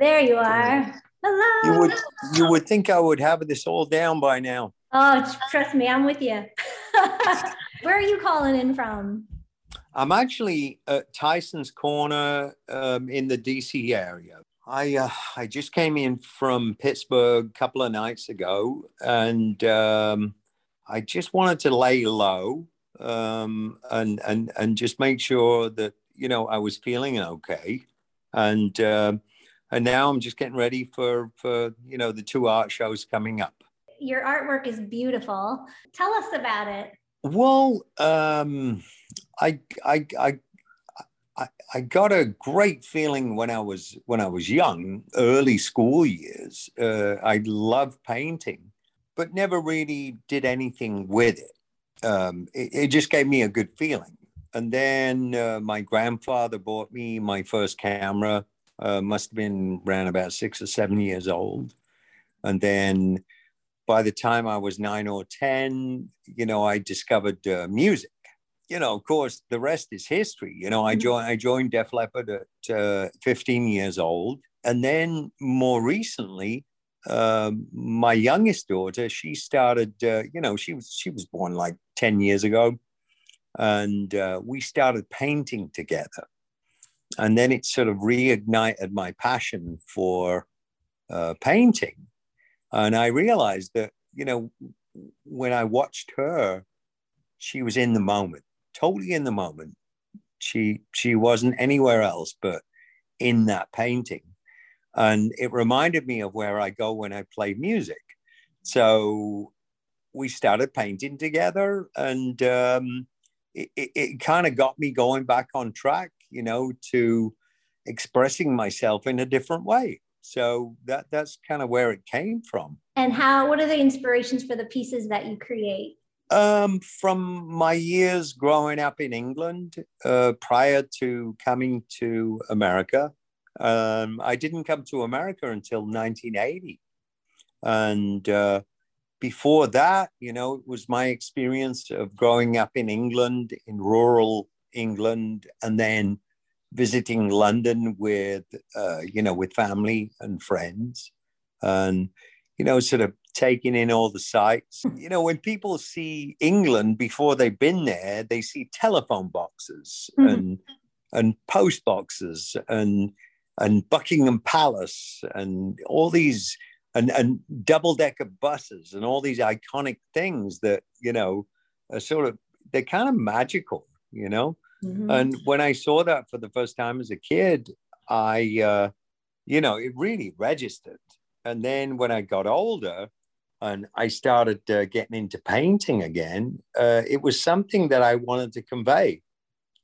There you are. Hello. You would you would think I would have this all down by now. Oh, trust me, I'm with you. Where are you calling in from? I'm actually at Tyson's Corner um, in the DC area. I uh, I just came in from Pittsburgh a couple of nights ago, and um, I just wanted to lay low um, and and and just make sure that you know I was feeling okay, and uh, and now I'm just getting ready for for you know the two art shows coming up. Your artwork is beautiful. Tell us about it. Well, um, I I I I, I got a great feeling when I was when I was young, early school years. Uh, I loved painting, but never really did anything with it. Um, it. it. just gave me a good feeling. And then uh, my grandfather bought me my first camera. Uh, must have been around about six or seven years old. And then by the time I was nine or ten, you know, I discovered uh, music you know, of course, the rest is history. You know, I mm-hmm. joined I joined Def Leppard at uh, 15 years old, and then more recently, uh, my youngest daughter, she started. Uh, you know, she was she was born like 10 years ago, and uh, we started painting together, and then it sort of reignited my passion for uh, painting, and I realized that you know when I watched her, she was in the moment totally in the moment. She she wasn't anywhere else but in that painting. And it reminded me of where I go when I play music. So we started painting together and um, it, it, it kind of got me going back on track, you know, to expressing myself in a different way. So that that's kind of where it came from. And how what are the inspirations for the pieces that you create? Um, from my years growing up in England, uh, prior to coming to America, um, I didn't come to America until 1980. And uh, before that, you know, it was my experience of growing up in England, in rural England, and then visiting London with, uh, you know, with family and friends. And, you know, sort of taking in all the sights. You know, when people see England before they've been there, they see telephone boxes mm-hmm. and and post boxes and and Buckingham Palace and all these and and double decker buses and all these iconic things that you know are sort of they're kind of magical, you know. Mm-hmm. And when I saw that for the first time as a kid, I, uh, you know, it really registered. And then when I got older, and I started uh, getting into painting again, uh, it was something that I wanted to convey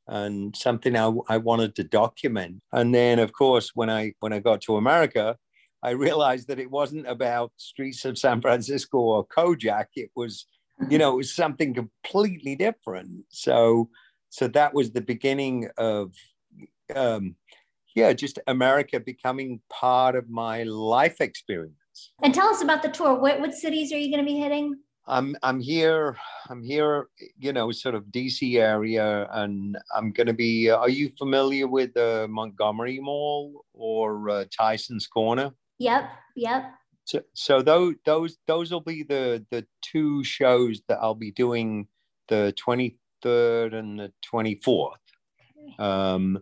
and something I, I wanted to document. And then, of course, when I when I got to America, I realized that it wasn't about streets of San Francisco or Kojak. It was, you know, it was something completely different. So, so that was the beginning of, um, yeah, just America becoming part of my life experience. And tell us about the tour. What, what cities are you going to be hitting? I'm I'm here. I'm here. You know, sort of DC area, and I'm going to be. Uh, are you familiar with the uh, Montgomery Mall or uh, Tyson's Corner? Yep. Yep. So, so those those those will be the the two shows that I'll be doing, the 23rd and the 24th. Um,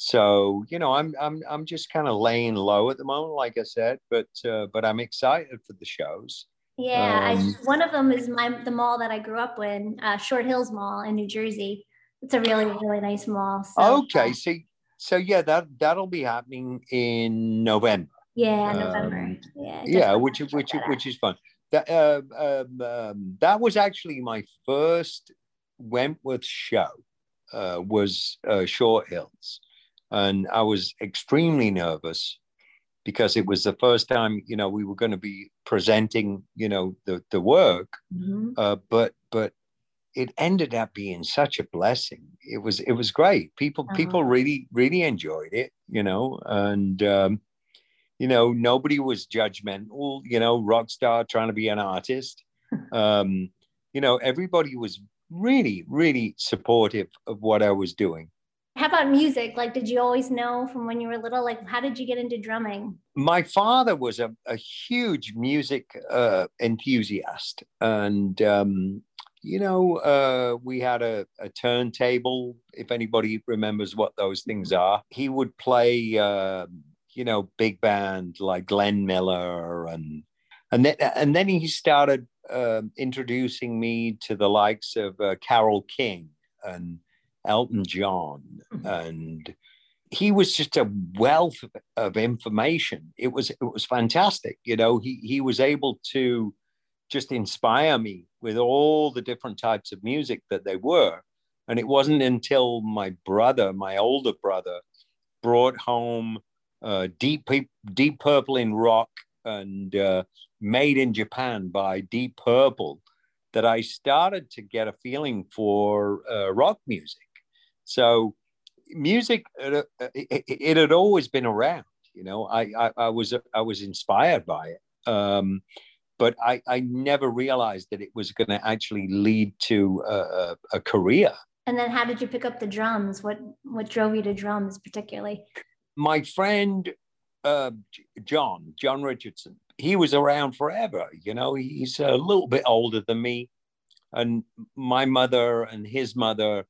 so you know i'm i'm i'm just kind of laying low at the moment like i said but uh, but i'm excited for the shows. Yeah um, I, one of them is my the mall that i grew up in uh, short hills mall in new jersey. It's a really really nice mall so, okay so so yeah that that'll be happening in november. Yeah november um, yeah yeah which is which which is fun. That uh, um, um, that was actually my first wentworth show uh, was uh, short hills. And I was extremely nervous because it was the first time you know we were going to be presenting you know the the work. Mm-hmm. uh, but but it ended up being such a blessing. It was it was great. People uh-huh. people really really enjoyed it you know and um, you know nobody was judgmental you know rock star trying to be an artist. Um, you know everybody was really really supportive of what i was doing How about music? Like, did you always know from when you were little? Like, how did you get into drumming? My father was a, a huge music uh, enthusiast. And, um, you know, uh, we had a, a, turntable, if anybody remembers what those things are. He would play, uh, you know, big band like Glenn Miller and and then and then he started uh, introducing me to the likes of uh, Carole King and Elton John, mm-hmm. and he was just a wealth of information. It was it was fantastic. You know, he he was able to just inspire me with all the different types of music that they were. And it wasn't until my brother, my older brother, brought home uh, Deep Deep Purple in rock and uh, Made in Japan by Deep Purple that I started to get a feeling for uh, rock music. So music, uh, it, it, had always been around. You know, I, I, I was I was inspired by it, um, but I, I never realized that it was going to actually lead to a, a, career. And then, how did you pick up the drums? What what drove you to drums, particularly? My friend uh, John John Richardson. He was around forever. You know, he's a little bit older than me, and my mother and his mother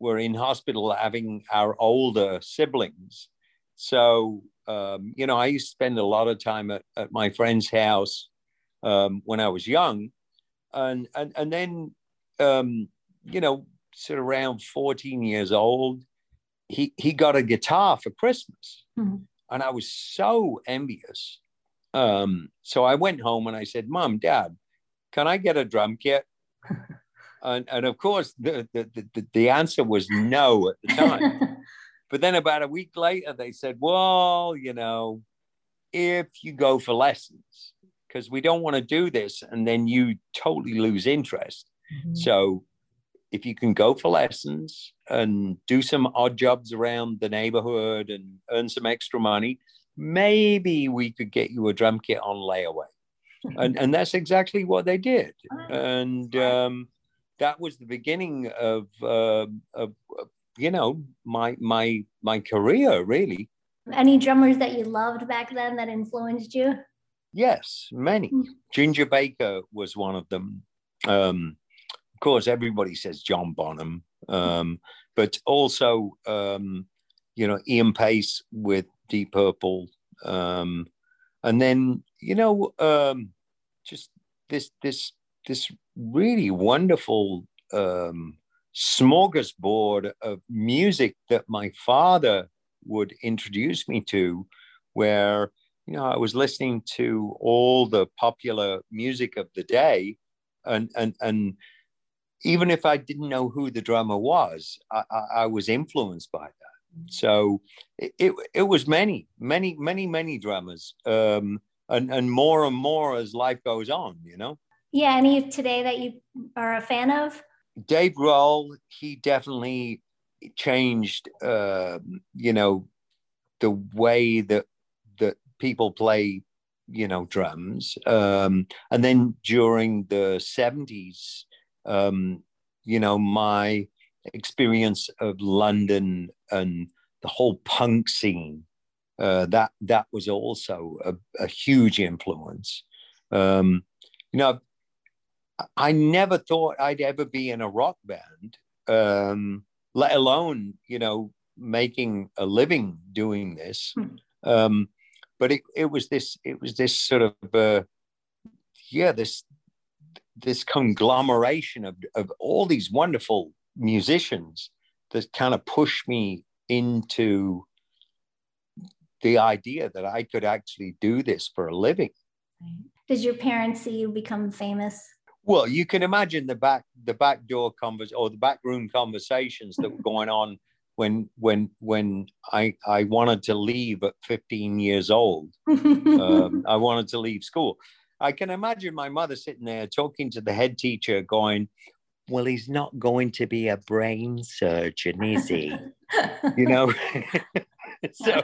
were in hospital having our older siblings. So, um, you know, I used to spend a lot of time at, at my friend's house um, when I was young. And, and, and then, um, you know, sort of around 14 years old, he, he got a guitar for Christmas. Mm-hmm. And I was so envious. Um, so I went home and I said, Mom, Dad, can I get a drum kit? And, and of course, the, the, the, the answer was no at the time. but then about a week later, they said, well, you know, if you go for lessons, because we don't want to do this and then you totally lose interest. Mm-hmm. So if you can go for lessons and do some odd jobs around the neighborhood and earn some extra money, maybe we could get you a drum kit on layaway. and, and that's exactly what they did. And um, that was the beginning of, uh, of, you know my my my career really. Any drummers that you loved back then that influenced you? Yes, many. Mm. Ginger Baker was one of them. Um, of course, everybody says John Bonham, um, but also um, you know Ian Paice with Deep Purple, um, and then you know um, just this this this really wonderful um, smorgasbord of music that my father would introduce me to, where you know I was listening to all the popular music of the day, and and and even if I didn't know who the drummer was, I, I, I was influenced by that. So it, it, it was many, many, many, many drummers, um, and and more and more as life goes on. You know. Yeah, any today that you are a fan of? Dave Grohl, he definitely changed, uh, you know, the way that that people play, you know, drums. Um, and then during the seventies, um, you know, my experience of London and the whole punk scene, uh, that that was also a, a huge influence. Um, you know, I never thought I'd ever be in a rock band, um, let alone, you know, making a living doing this. Hmm. Um, but it, it was this, it was this sort of, uh, yeah, this, this conglomeration of, of all these wonderful musicians that kind of pushed me into the idea that I could actually do this for a living. Did your parents see you become famous? Well, you can imagine the back the back door convers or the back room conversations that were going on when when when I I wanted to leave at 15 years old. um, I wanted to leave school. I can imagine my mother sitting there talking to the head teacher, going, "Well, he's not going to be a brain surgeon, is he?" you know. so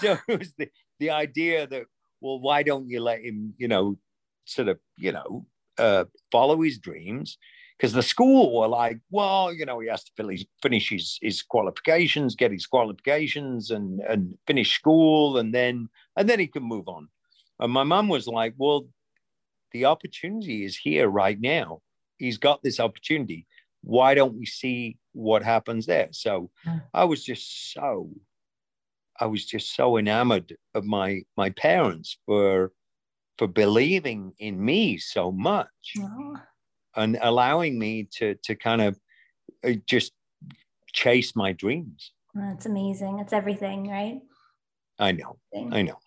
so it was the the idea that well, why don't you let him, you know, sort of, you know, uh, follow his dreams. because the school were like, well, you know, he has to finish, finish his, his qualifications, get his qualifications, and and finish school, and then and then he can move on. And my mum was like, well, the opportunity is here right now. He's got this opportunity. Why don't we see what happens there? So hmm. I was just so, I was just so enamored of my my parents for for believing in me so much oh. and allowing me to to kind of uh, just chase my dreams. That's amazing. It's everything, right? I know. I know.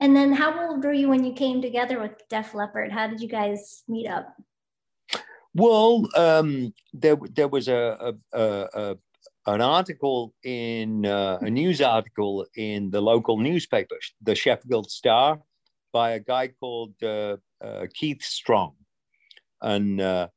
And then how old were you when you came together with Def Leppard? How did you guys meet up? Well, um, there there was a, a, a, a an article in uh, a news article in the local newspaper, the Sheffield Star, by a guy called uh, uh, Keith Strong, and uh,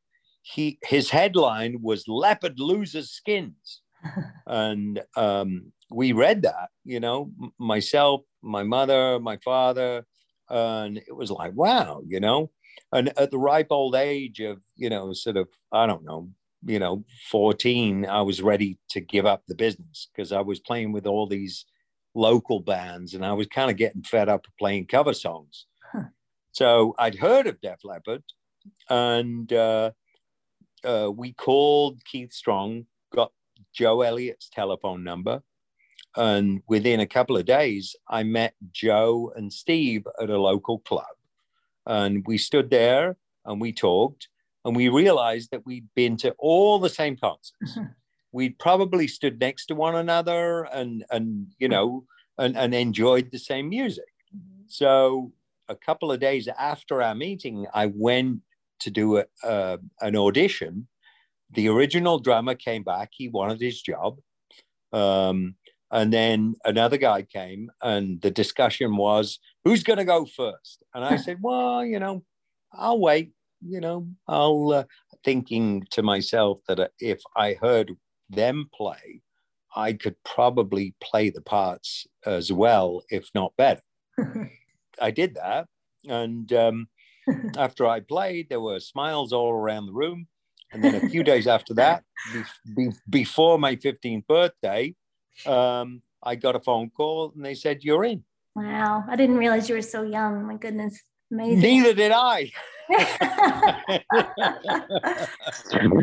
he his headline was "Leppard loses skins," and um, we read that. You know, myself, my mother, my father, and it was like, wow, you know. And at the ripe old age of, you know, sort of, I don't know, you know, 14, I was ready to give up the business because I was playing with all these local bands and I was kind of getting fed up playing cover songs. Huh. So I'd heard of Def Leppard and uh, uh, we called Keith Strong, got Joe Elliott's telephone number. And within a couple of days, I met Joe and Steve at a local club. And we stood there and we talked and we realized that we'd been to all the same concerts. we'd probably stood next to one another and and you know and, and enjoyed the same music. Mm-hmm. So a couple of days after our meeting, I went to do a, uh, an audition. The original drummer came back; he wanted his job, um, and then another guy came, and the discussion was, "Who's going to go first? And I said, "Well, you know, I'll wait. You know, I'll." Uh, thinking to myself that if I heard them play, I could probably play the parts as well, if not better. I did that. And um, after I played, there were smiles all around the room. And then a few days after that, be- be- before my 15th birthday, um, I got a phone call and they said, You're in. Wow. I didn't realize you were so young. My goodness. Amazing. Neither did I.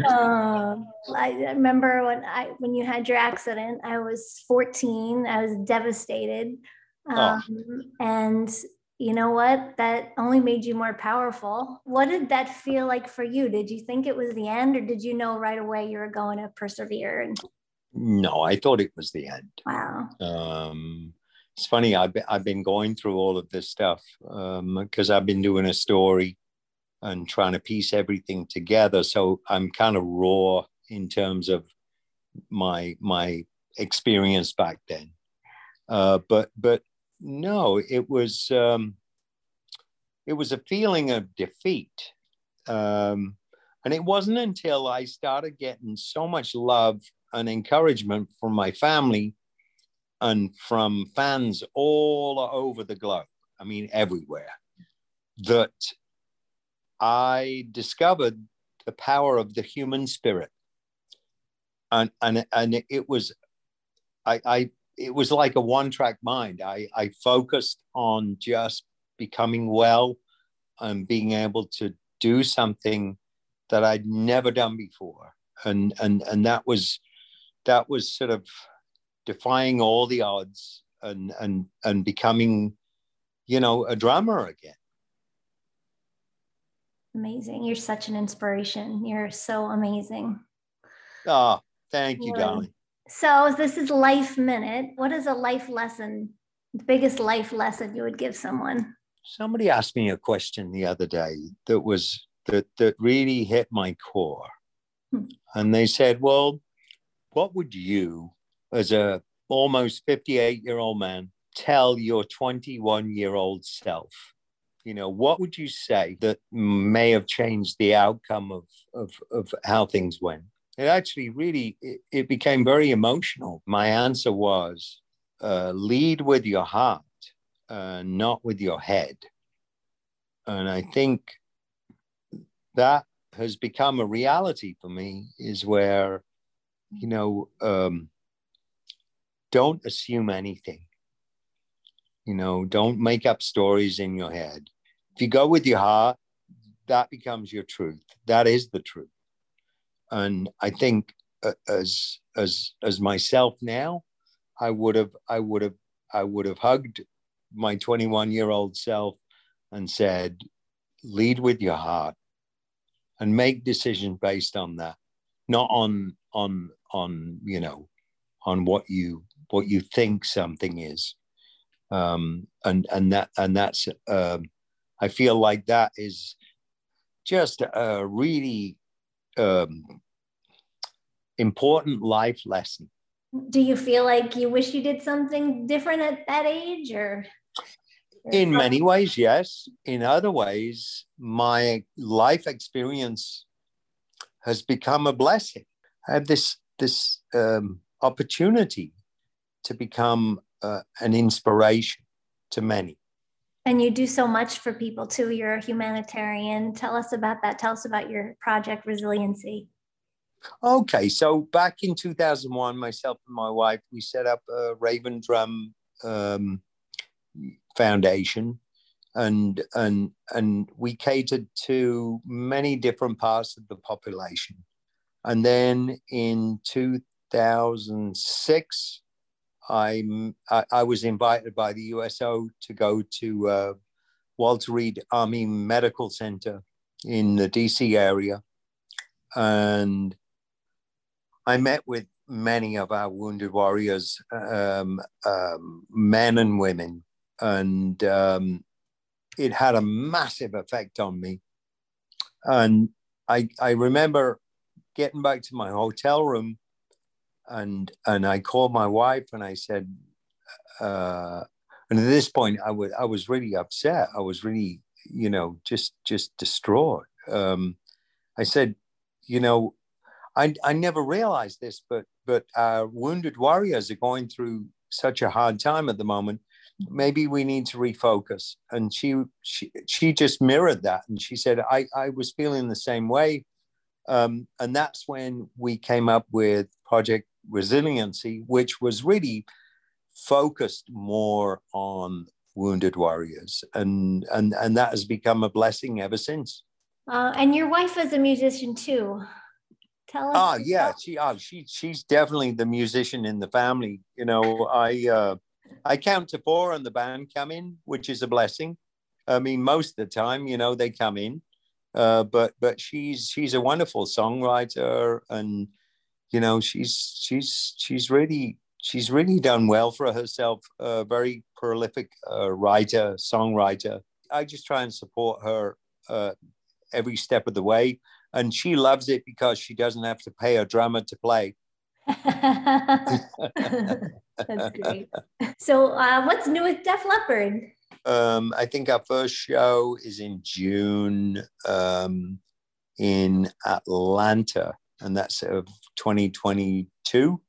uh, I remember when I when you had your accident. I was 14. I was devastated, oh. um, oh. and you know what? That only made you more powerful. What did that feel like for you? Did you think it was the end, or did you know right away you were going to persevere? And... No, I thought it was the end. Wow. Um, it's funny. I've been, I've been going through all of this stuff because um, I've been doing a story and trying to piece everything together. So I'm kind of raw in terms of my my experience back then. Uh, but but no, it was um, it was a feeling of defeat. Um, and it wasn't until I started getting so much love and encouragement from my family and from fans all over the globe, I mean, everywhere, that I discovered the power of the human spirit. And, and, and it was, I, I, it was like a one track mind. I, I focused on just becoming well and being able to do something that I'd never done before. And, and, and that was, that was sort of defying all the odds and, and, and becoming, you know, a drummer again. Amazing. You're such an inspiration. You're so amazing. Oh, thank you, darling. So this is Life Minute. What is a life lesson, the biggest life lesson you would give someone? Somebody asked me a question the other day that was that that really hit my core. Hmm. And they said, Well, what would you, as a almost 58 year old man, tell your 21 year old self? you know what would you say that may have changed the outcome of of, of how things went? It actually really it, it became very emotional. My answer was uh, lead with your heart uh, not with your head. And i think that has become a reality for me is where, you know, um, don't assume anything. You know, don't make up stories in your head. If you go with your heart, that becomes your truth. That is the truth. And I think uh, as as as myself now, I would have I would have I would have hugged my 21 year old self and said, lead with your heart and make decisions based on that, not on on on you know on what you what you think something is. Um, and and that and that's um, I feel like that is just a really um, important life lesson. Do you feel like you wish you did something different at that age or? In many ways, yes. In other ways, my life experience has become a blessing. I have this this um, opportunity to become uh, an inspiration to many. And you do so much for people too. You're a humanitarian. Tell us about that. Tell us about your project Resiliency. Okay, so back in 2001, myself and my wife, we set up a Raven Drum um, Foundation, and and and we catered to many different parts of the population. And then in 2006, I, I was invited by the USO to go to uh, Walter Reed Army Medical Center in the DC area, and I met with many of our wounded warriors, um, um, men and women, and um, it had a massive effect on me. And I, I remember getting back to my hotel room, and and I called my wife and I said, uh, and at this point I was I was really upset. I was really you know just just distraught. Um, I said, you know, I, I never realized this, but but our wounded warriors are going through such a hard time at the moment. Maybe we need to refocus. And she she she just mirrored that, and she said, I I was feeling the same way, um, and that's when we came up with Project Resiliency, which was really focused more on wounded warriors, and and and that has become a blessing ever since. Uh, and your wife is a musician too. Tell us. Ah, yeah, she, ah, she, she's definitely the musician in the family. You know, I, uh, I count to four and the band come in, which is a blessing. I mean, most of the time, you know, they come in, uh, but but she's she's a wonderful songwriter, and you know, she's she's she's really she's really done well for herself. A very prolific uh, writer, songwriter. I just try and support her uh, every step of the way and she loves it because she doesn't have to pay a drummer to play. That's great. So, uh, what's new with Def Leppard? Um, I think our first show is in June um, in Atlanta, and that's of 2022.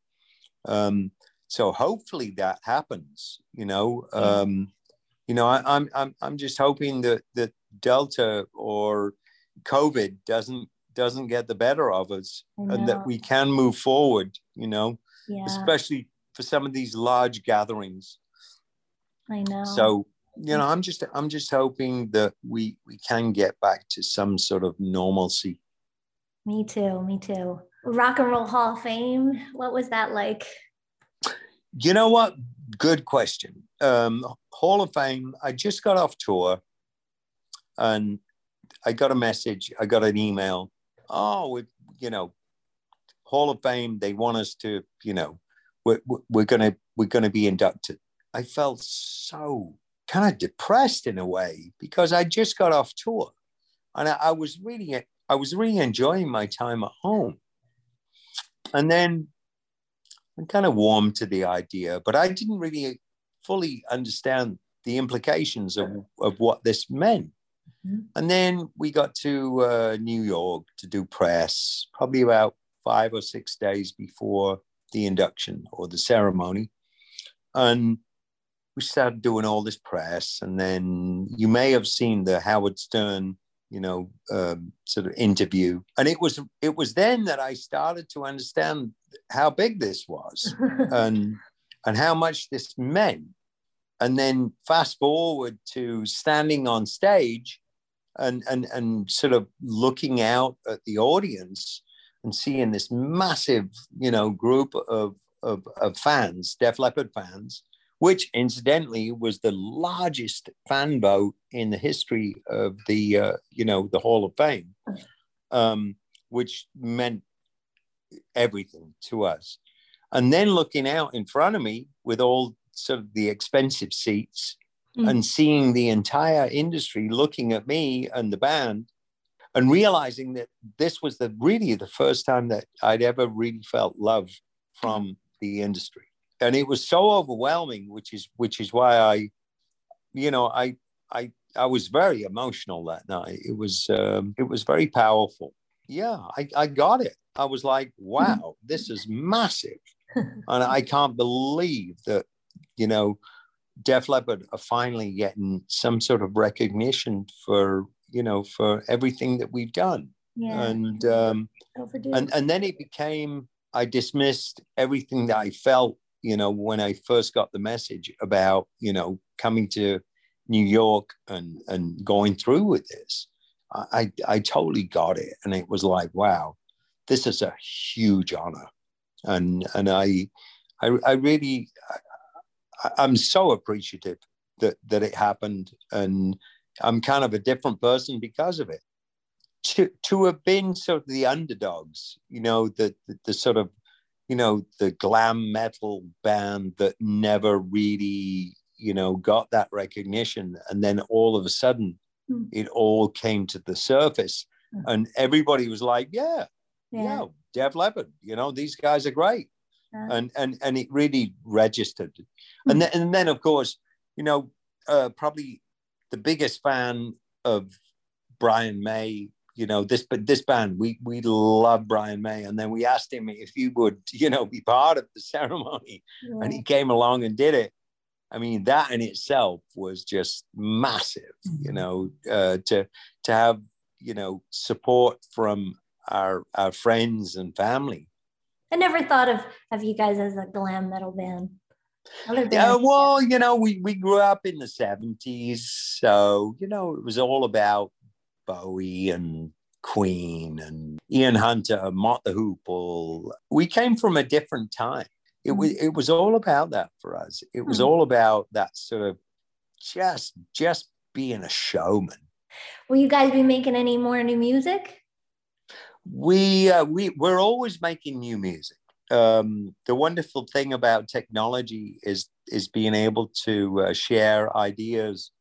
Um, so hopefully that happens. You know, um, you know, I, I'm I'm I'm just hoping that that Delta or COVID doesn't doesn't get the better of us and that we can move forward, you know, yeah. especially for some of these large gatherings. I know. So, you know, I'm just I'm just hoping that we we can get back to some sort of normalcy. Me too, me too. Rock and Roll Hall of Fame, what was that like? You know what? Good question. Um, Hall of Fame, I just got off tour and I got a message, I got an email oh, we, you know, Hall of Fame, they want us to, you know, we're, we're gonna we're gonna be inducted. I felt so kind of depressed in a way because I just got off tour, and I, I was really I was really enjoying my time at home, and then I kind of warmed to the idea, but I didn't really fully understand the implications of, of what this meant. Mm-hmm. And then we got to uh, New York to do press, probably about five or six days before the induction or the ceremony. And we started doing all this press. And then you may have seen the Howard Stern you know, um, sort of interview. And it was it was then that I started to understand how big this was and and how much this meant. And then fast forward to standing on stage and and and sort of looking out at the audience and seeing this massive, you know, group of of, of fans, Def Leppard fans, which incidentally was the largest fan vote in the history of the uh, you know the Hall of Fame, um, which meant everything to us. And then looking out in front of me with all sort of the expensive seats mm. and seeing the entire industry looking at me and the band and realizing that this was the really the first time that I'd ever really felt love from the industry. And it was so overwhelming which is which is why i you know i i i was very emotional that night. It was um, it was very powerful. Yeah i i got it. I was like wow this is massive. And i can't believe that you know def leppard are finally getting some sort of recognition for you know for everything that we've done yeah. and um and and then it became i dismissed everything that i felt you know, when I first got the message about, you know, coming to New York and, and going through with this, I, I totally got it. And it was like, wow, this is a huge honor. And, and I, I, I really, I, I'm so appreciative that, that it happened. And I'm kind of a different person because of it. To, to have been sort of the underdogs, you know, the, the, the sort of you know, the glam metal band that never really, you know, got that recognition. And then all of a sudden, mm. it all came to the surface. Mm. And everybody was like, yeah, yeah, yeah Def Leppard, you know, these guys are great. Yeah. And, and, and it really registered. Mm. And, then, and then, of course, you know, uh, probably the biggest fan of Brian May you know this but this band we we love brian may. And then we asked him if he would you know be part of the ceremony. Yeah. and he came along and did it. I mean that in itself was just massive mm-hmm. you know uh, to to have you know support from our our friends and family. I never thought of of you guys as a glam metal band yeah, well, you know, we, we grew up in the 70s. So, you know, it was all about Bowie and Queen and Ian Hunter, Mott the Hoople. We came from a different time. It was mm. it was all about that for us. It was mm. all about that sort of just just being a showman. Will you guys be making any more new music? We uh, we we're always making new music. Um, the wonderful thing about technology is is being able to uh, share ideas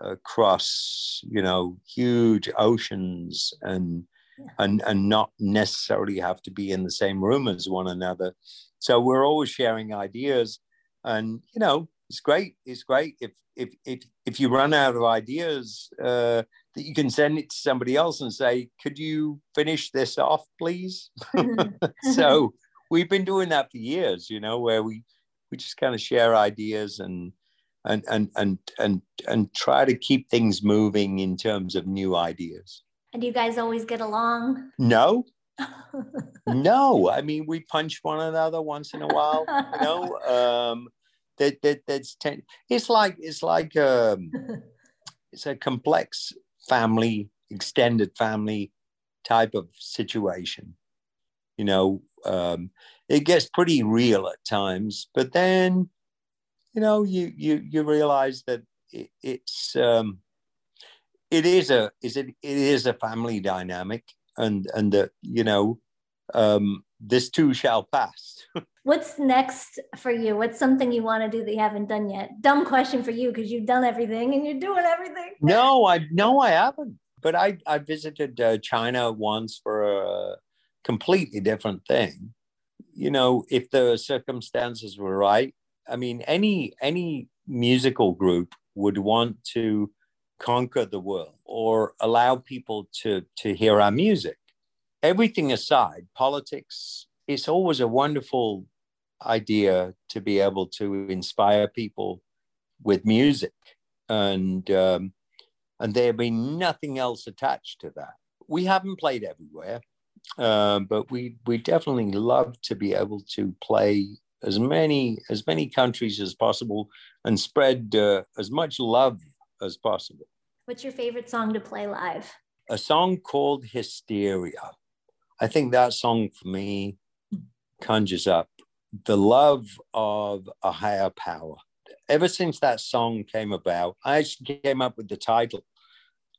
across you know huge oceans and yeah. and and not necessarily have to be in the same room as one another so we're always sharing ideas and you know it's great it's great if if if, if you run out of ideas uh, that you can send it to somebody else and say could you finish this off please so we've been doing that for years you know where we we just kind of share ideas and and and and and and try to keep things moving in terms of new ideas. And do you guys always get along? No. no, I mean we punch one another once in a while. You know, um, that that that's ten, it's like it's like um, it's a complex family, extended family type of situation. You know, um, it gets pretty real at times, but then you know, you you you realize that it, it's um, it is a is it it is a family dynamic, and and that you know um, this too shall pass. What's next for you? What's something you want to do that you haven't done yet? Dumb question for you because you've done everything and you're doing everything. No, I no, I haven't. But I I visited uh, China once for a completely different thing. You know, if the circumstances were right, I mean, any any musical group would want to conquer the world or allow people to to hear our music. Everything aside, politics, it's always a wonderful idea to be able to inspire people with music and um, and there be nothing else attached to that. We haven't played everywhere, uh, but we we definitely love to be able to play as many as many countries as possible and spread uh, as much love as possible. What's your favorite song to play live? A song called Hysteria. I think that song for me conjures up the love of a higher power. Ever since that song came about, I actually came up with the title.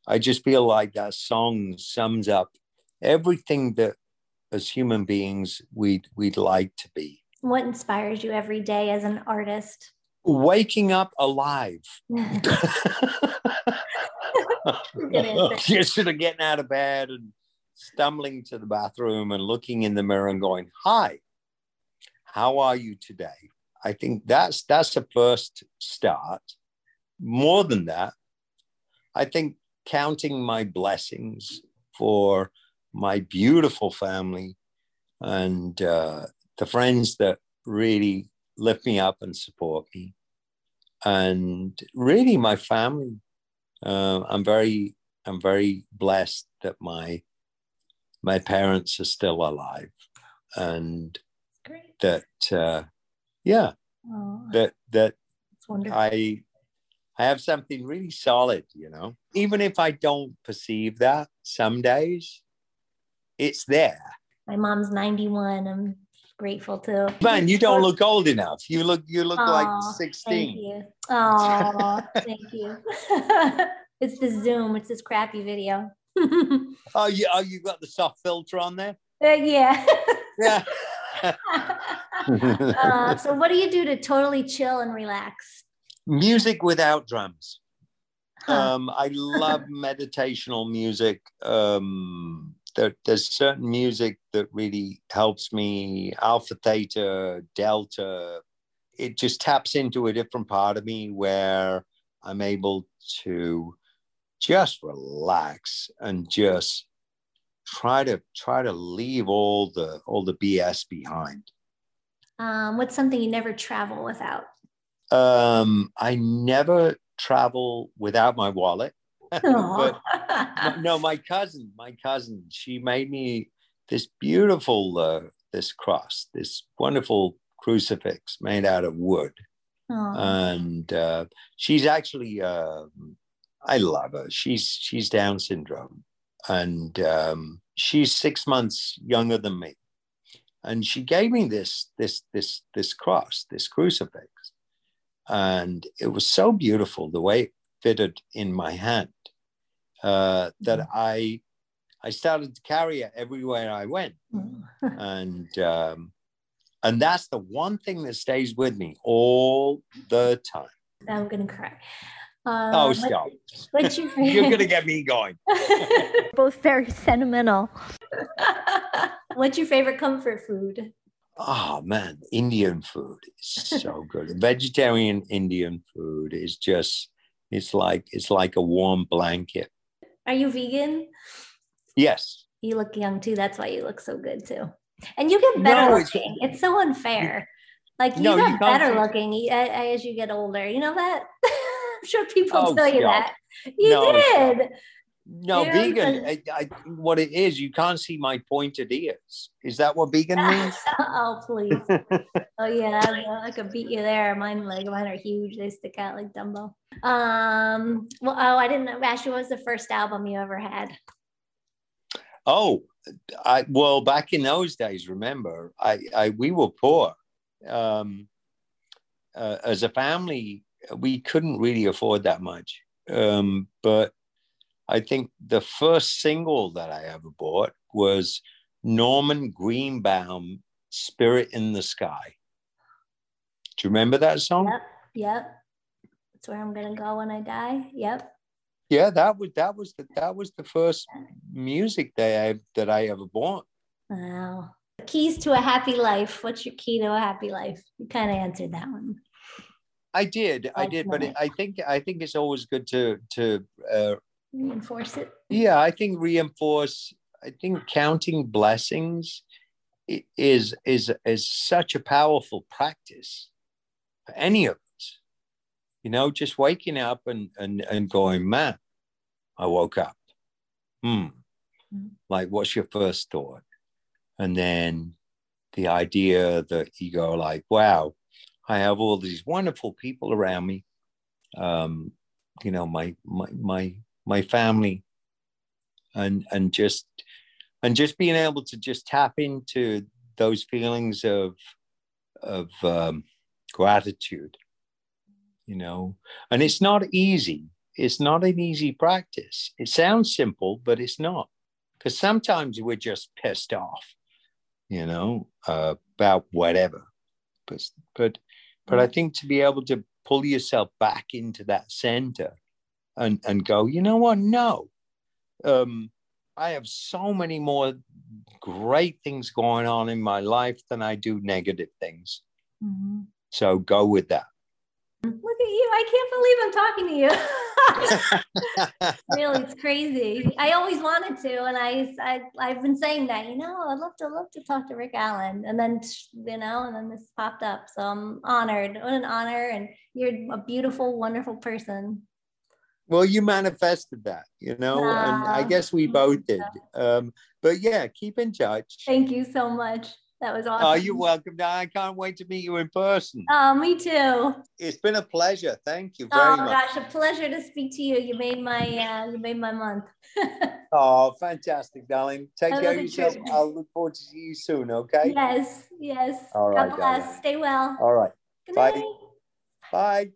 I just feel like that song sums up everything that as human beings we'd we'd like to be. What inspires you every day as an artist? Waking up alive. Just sort of getting out of bed and stumbling to the bathroom and looking in the mirror and going, Hi, how are you today? I think that's that's a first start. More than that, I think counting my blessings for my beautiful family and uh, the friends that really lift me up and support me, and really my family. Uh, I'm very I'm very blessed that my my parents are still alive, and Great. that uh, yeah Oh, that that. I I have something really solid, you know. Even if I don't perceive that some days, it's there. My mom's 91. I'm grateful to. Man, you don't look old enough. You look you look Aw, like Thank 16. you. Oh, thank you. it's the Zoom. It's this crappy video. Oh, you oh you got the soft filter on there? Uh, yeah. Yeah. uh, so, what do you do to totally chill and relax? Music without drums. Huh. Um, I love meditational music. Um, there, there's certain music that really helps me. Alpha, theta, delta. It just taps into a different part of me where I'm able to just relax and just try to try to leave all the all the BS behind. Um, what's something you never travel without? Um, I never travel without my wallet. but no, my cousin, my cousin, she made me this beautiful uh, this cross, this wonderful crucifix made out of wood, Aw. and uh, she's actually, uh, I love her. She's she's Down syndrome, and um, she's six months younger than me, and she gave me this this this this cross, this crucifix, and it was so beautiful the way it fitted in my hand uh, that I I started to carry it everywhere I went, and um, and that's the one thing that stays with me all the time. I'm gonna cry. Uh, Oh, stop! What's your You're gonna get me going. Both very sentimental. What's your favorite comfort food? Oh man, Indian food is so good. Vegetarian Indian food is just it's like it's like a warm blanket. Are you vegan? Yes. You look young too. That's why you look so good too. And you get better No, it's- looking. It's, so unfair. Like you No, got you can't better looking e- a- as you get older. You know that? I'm sure people Oh, tell you that. You No, did. No, vegan. I, I, what it is, you can't see my pointed ears. Is that what vegan means? oh please. Oh yeah, I, I could beat you there. Mine like mine are huge. They stick out like Dumbo. Um. Well, oh, I didn't ask you. What was the first album you ever had? Oh, I well back in those days, remember, I, I we were poor. Um, uh, as a family, we couldn't really afford that much. Um, but I think the first single that I ever bought was Norman Greenbaum, "Spirit in the Sky." Do you remember that song? Yep. Yep. That's where I'm gonna go when I die. Yep. Yeah, that was that was the that was the first music that I that I ever bought. Wow. Keys to a happy life. What's your key to a happy life? You kind of answered that one. I did, I did, but it. I think I think it's always good to to uh, Reinforce it. yeah. I think reinforce. I think counting blessings is is is such a powerful practice for any of us. You know, just waking up and and and going, man, I woke up. Hmm. Mm-hmm. Like, what's your first thought? And then the idea that you go like, wow, I have all these wonderful people around me. Um, you know, my my my my family, and and just and just being able to just tap into those feelings of of um, gratitude. You know, and it's not easy. It's not an easy practice. It sounds simple, but it's not because sometimes we're just pissed off, you know, uh, about whatever. But but but I think to be able to pull yourself back into that center and and go, you know what? No, um, I have so many more great things going on in my life than I do negative things. Mm-hmm. So go with that. Look at you. I can't believe I'm talking to you. really, it's crazy. I always wanted to. And I, I, I've been saying that, you know, I'd love to, love to talk to Rick Allen. And then, you know, and then this popped up. So I'm honored. What an honor. And you're a beautiful, wonderful person. Well, you manifested that, you know, and I guess we both did. Um, but yeah, keep in touch. Thank you so much. That was awesome. Oh, you're welcome. I can't wait to meet you in person. Oh, me too. It's been a pleasure. Thank you very oh, much. gosh, a pleasure to speak to you. You made my uh, you made my month. oh, fantastic, darling. Take care of yourself. I'll look forward to see you soon. Okay. Yes. Yes. All right. God bless. Darling. Stay well. All right. Good Bye. Night. Bye.